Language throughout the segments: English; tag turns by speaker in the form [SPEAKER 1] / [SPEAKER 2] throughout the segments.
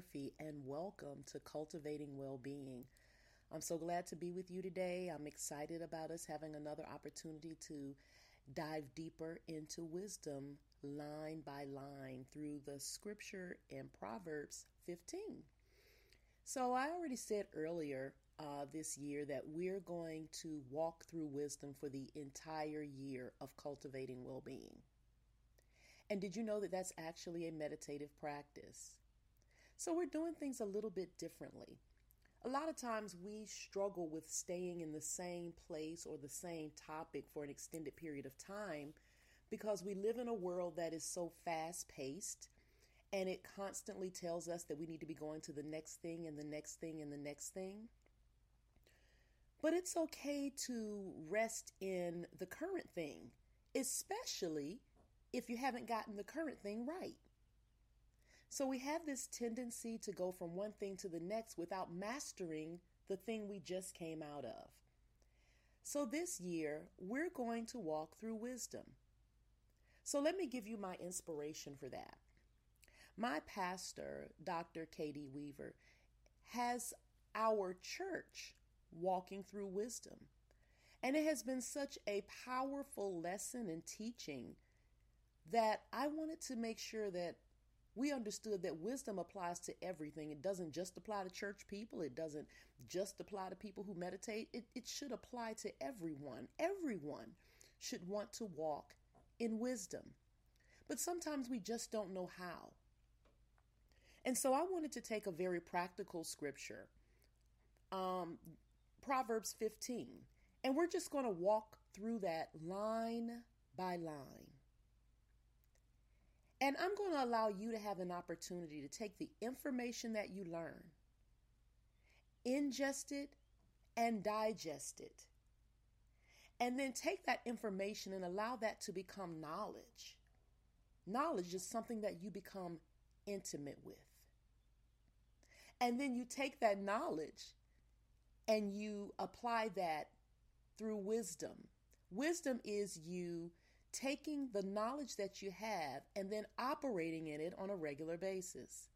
[SPEAKER 1] Murphy, and welcome to Cultivating Well-Being. I'm so glad to be with you today. I'm excited about us having another opportunity to dive deeper into wisdom line by line through the scripture in Proverbs 15. So, I already said earlier uh, this year that we're going to walk through wisdom for the entire year of cultivating well being. And did you know that that's actually a meditative practice? So we're doing things a little bit differently. A lot of times we struggle with staying in the same place or the same topic for an extended period of time because we live in a world that is so fast paced and it constantly tells us that we need to be going to the next thing and the next thing and the next thing. But it's okay to rest in the current thing, especially if you haven't gotten the current thing right. So we have this tendency to go from one thing to the next without mastering the thing we just came out of. So this year, we're going to walk through wisdom. So let me give you my inspiration for that. My pastor, Dr. Katie Weaver, has our church walking through wisdom. And it has been such a powerful lesson and teaching that I wanted to make sure that we understood that wisdom applies to everything. It doesn't just apply to church people, it doesn't just apply to people who meditate. It, it should apply to everyone. Everyone should want to walk in wisdom. But sometimes we just don't know how. And so I wanted to take a very practical scripture, um, Proverbs 15, and we're just going to walk through that line by line. And I'm going to allow you to have an opportunity to take the information that you learn, ingest it, and digest it. And then take that information and allow that to become knowledge. Knowledge is something that you become intimate with. And then you take that knowledge and you apply that through wisdom. Wisdom is you taking the knowledge that you have and then operating in it on a regular basis.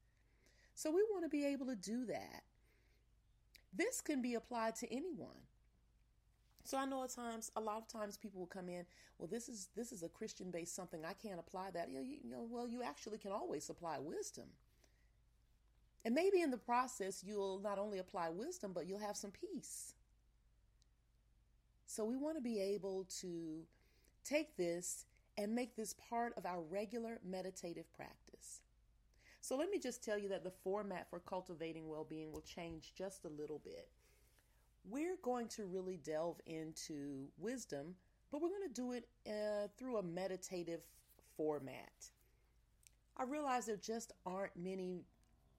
[SPEAKER 1] So we want to be able to do that. This can be applied to anyone. So I know at times, a lot of times, people will come in. Well, this is this is a Christian based something. I can't apply that. You know, you, you know, well, you actually can always apply wisdom, and maybe in the process, you'll not only apply wisdom, but you'll have some peace. So we want to be able to take this and make this part of our regular meditative practice. So let me just tell you that the format for cultivating well being will change just a little bit. We're going to really delve into wisdom, but we're going to do it uh, through a meditative format. I realize there just aren't many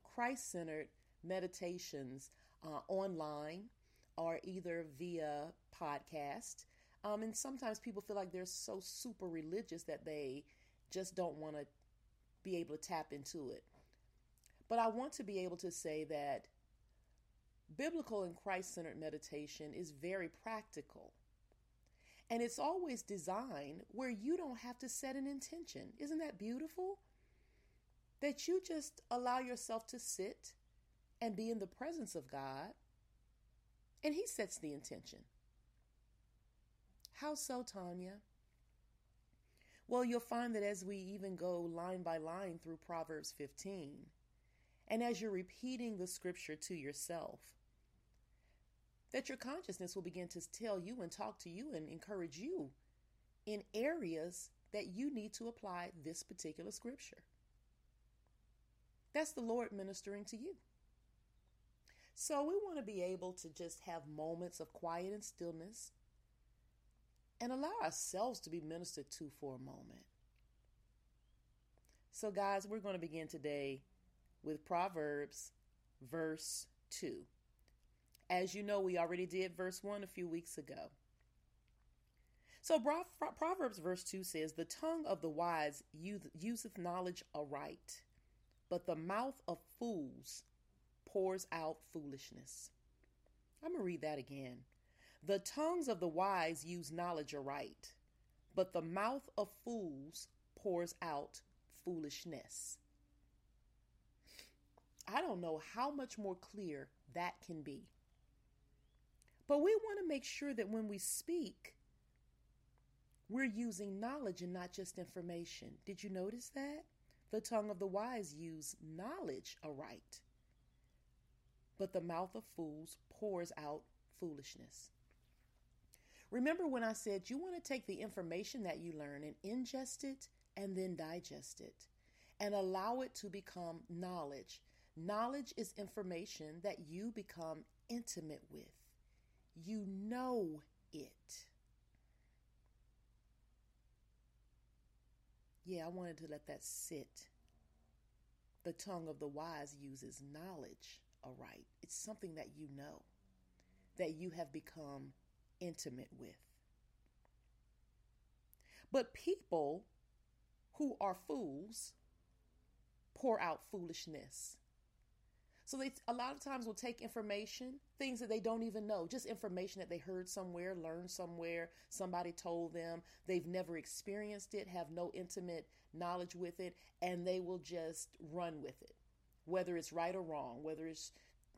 [SPEAKER 1] Christ centered meditations uh, online or either via podcast. Um, and sometimes people feel like they're so super religious that they just don't want to be able to tap into it. But I want to be able to say that biblical and Christ centered meditation is very practical. And it's always designed where you don't have to set an intention. Isn't that beautiful? That you just allow yourself to sit and be in the presence of God, and He sets the intention. How so, Tanya? Well, you'll find that as we even go line by line through Proverbs 15, and as you're repeating the scripture to yourself, that your consciousness will begin to tell you and talk to you and encourage you in areas that you need to apply this particular scripture. That's the Lord ministering to you. So we want to be able to just have moments of quiet and stillness and allow ourselves to be ministered to for a moment. So, guys, we're going to begin today with Proverbs, verse 2. As you know, we already did verse 1 a few weeks ago. So, Proverbs, verse 2 says, The tongue of the wise useth knowledge aright, but the mouth of fools pours out foolishness. I'm going to read that again. The tongues of the wise use knowledge aright, but the mouth of fools pours out foolishness. I don't know how much more clear that can be. But we want to make sure that when we speak, we're using knowledge and not just information. Did you notice that? The tongue of the wise use knowledge aright, but the mouth of fools pours out foolishness. Remember when I said you want to take the information that you learn and ingest it and then digest it and allow it to become knowledge. Knowledge is information that you become intimate with. You know it. Yeah, I wanted to let that sit. The tongue of the wise uses knowledge aright. It's something that you know, that you have become intimate with. But people who are fools pour out foolishness. So they a lot of times will take information, things that they don't even know, just information that they heard somewhere, learned somewhere, somebody told them, they've never experienced it, have no intimate knowledge with it, and they will just run with it, whether it's right or wrong, whether it's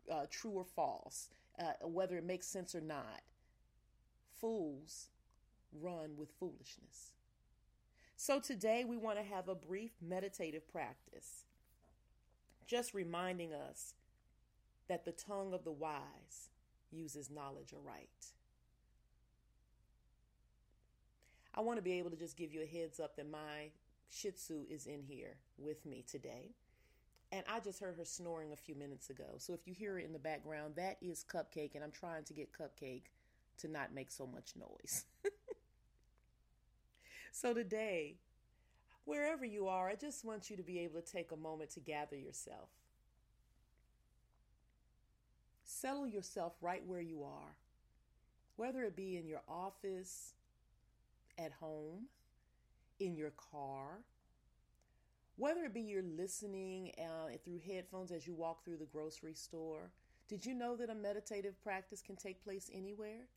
[SPEAKER 1] uh, true or false, uh, whether it makes sense or not. Fools run with foolishness. So today we want to have a brief meditative practice, just reminding us that the tongue of the wise uses knowledge aright. I want to be able to just give you a heads up that my Shih Tzu is in here with me today. And I just heard her snoring a few minutes ago. So if you hear her in the background, that is Cupcake, and I'm trying to get Cupcake to not make so much noise. so today, wherever you are, I just want you to be able to take a moment to gather yourself. Settle yourself right where you are, whether it be in your office, at home, in your car, whether it be you're listening uh, through headphones as you walk through the grocery store. Did you know that a meditative practice can take place anywhere?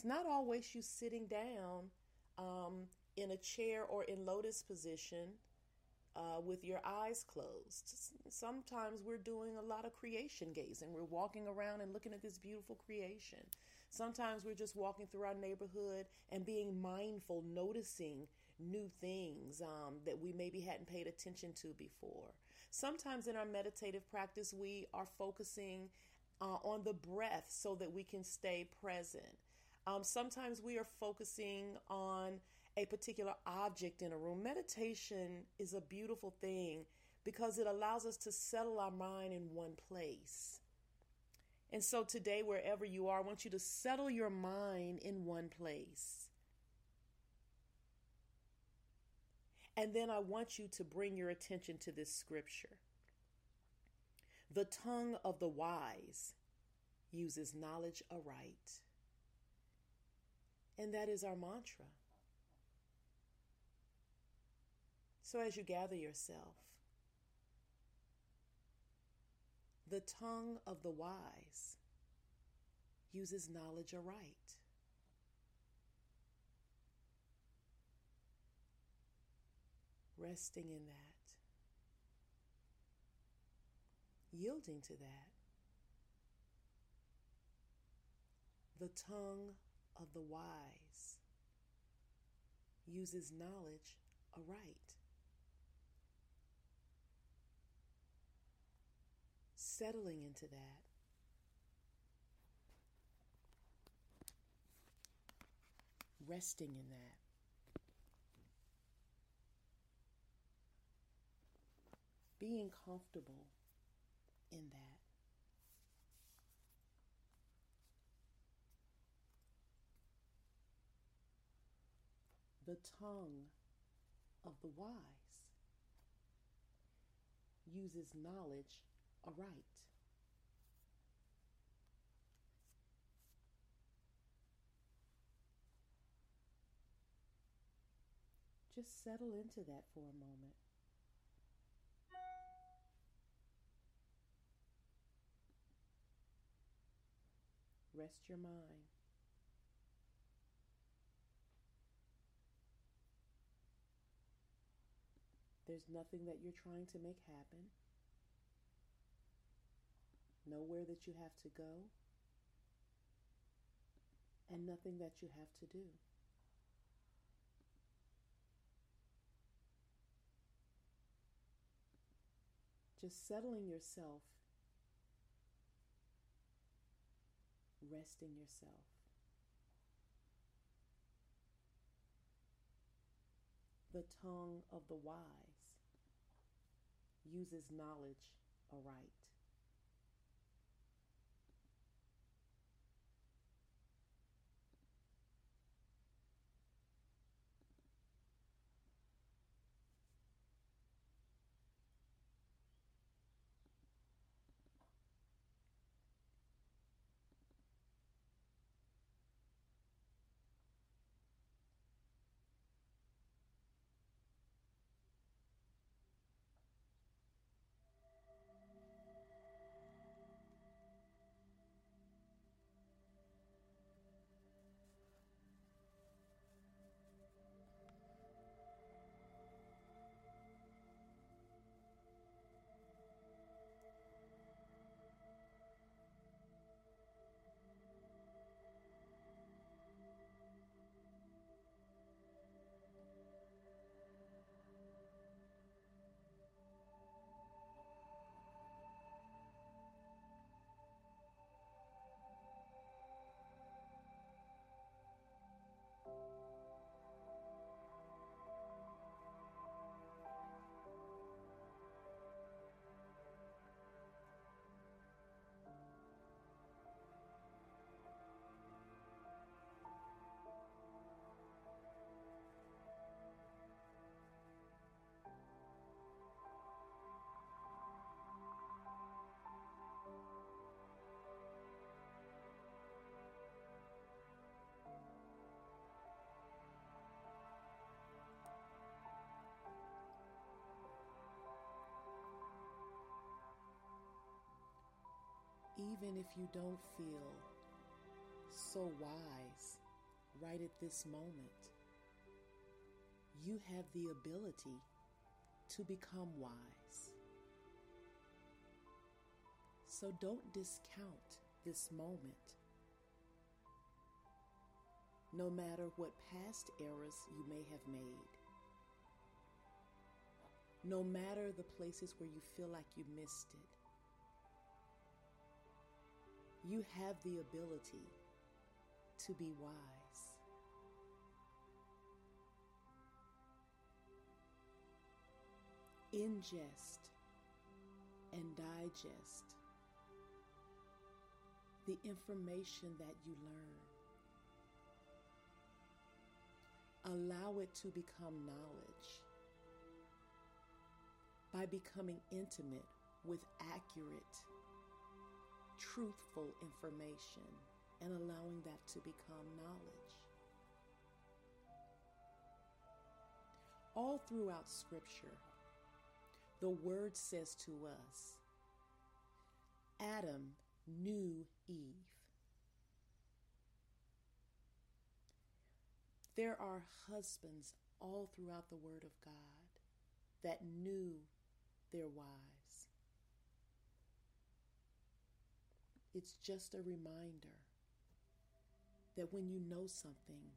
[SPEAKER 1] It's not always you sitting down um, in a chair or in lotus position uh, with your eyes closed. Sometimes we're doing a lot of creation gazing. We're walking around and looking at this beautiful creation. Sometimes we're just walking through our neighborhood and being mindful, noticing new things um, that we maybe hadn't paid attention to before. Sometimes in our meditative practice, we are focusing uh, on the breath so that we can stay present. Um, sometimes we are focusing on a particular object in a room. Meditation is a beautiful thing because it allows us to settle our mind in one place. And so today, wherever you are, I want you to settle your mind in one place. And then I want you to bring your attention to this scripture. The tongue of the wise uses knowledge aright. And that is our mantra. So as you gather yourself, the tongue of the wise uses knowledge aright. Resting in that, yielding to that. The tongue of the wise uses knowledge aright. settling into that. Resting in that. Being comfortable in that. The tongue of the wise uses knowledge aright. Just settle into that for a moment. Rest your mind. There's nothing that you're trying to make happen, nowhere that you have to go, and nothing that you have to do. Just settling yourself, resting yourself. The tongue of the wise uses knowledge aright. Even if you don't feel so wise right at this moment, you have the ability to become wise. So don't discount this moment. No matter what past errors you may have made, no matter the places where you feel like you missed it, you have the ability to be wise. Ingest and digest the information that you learn. Allow it to become knowledge by becoming intimate with accurate truthful information and allowing that to become knowledge. All throughout Scripture, the Word says to us Adam knew Eve. There are husbands all throughout the Word of God that knew their wives. It's just a reminder that when you know something,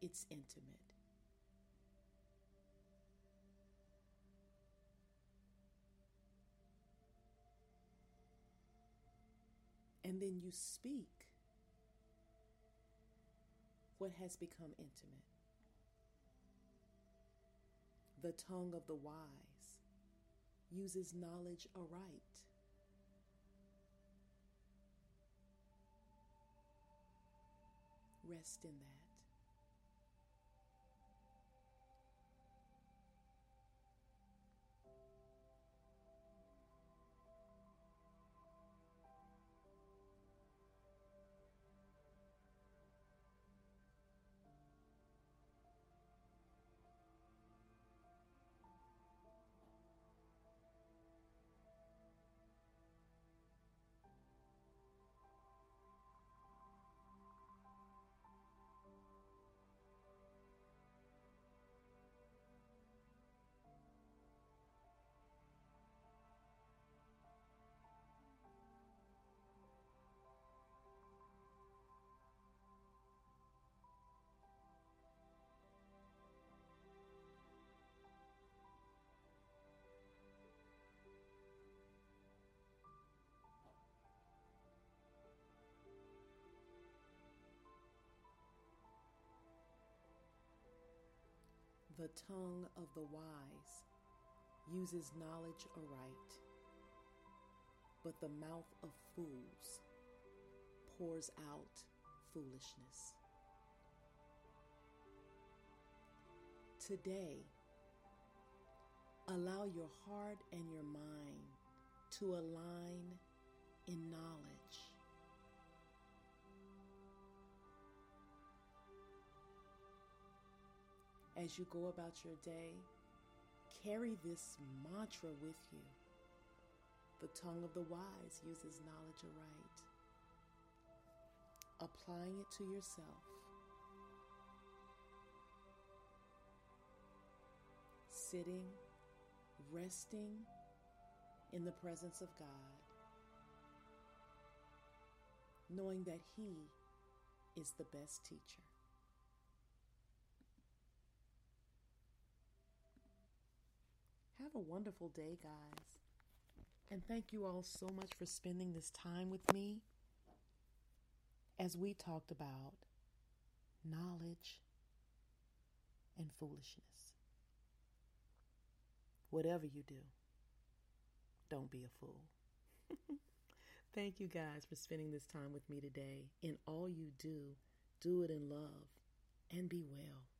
[SPEAKER 1] it's intimate. And then you speak what has become intimate. The tongue of the wise uses knowledge aright. Rest in that. The tongue of the wise uses knowledge aright, but the mouth of fools pours out foolishness. Today, allow your heart and your mind to align in knowledge. As you go about your day, carry this mantra with you. The tongue of the wise uses knowledge aright. Applying it to yourself. Sitting, resting in the presence of God, knowing that He is the best teacher. Have a wonderful day, guys. And thank you all so much for spending this time with me as we talked about knowledge and foolishness. Whatever you do, don't be a fool. Thank you guys for spending this time with me today. In all you do, do it in love and be well.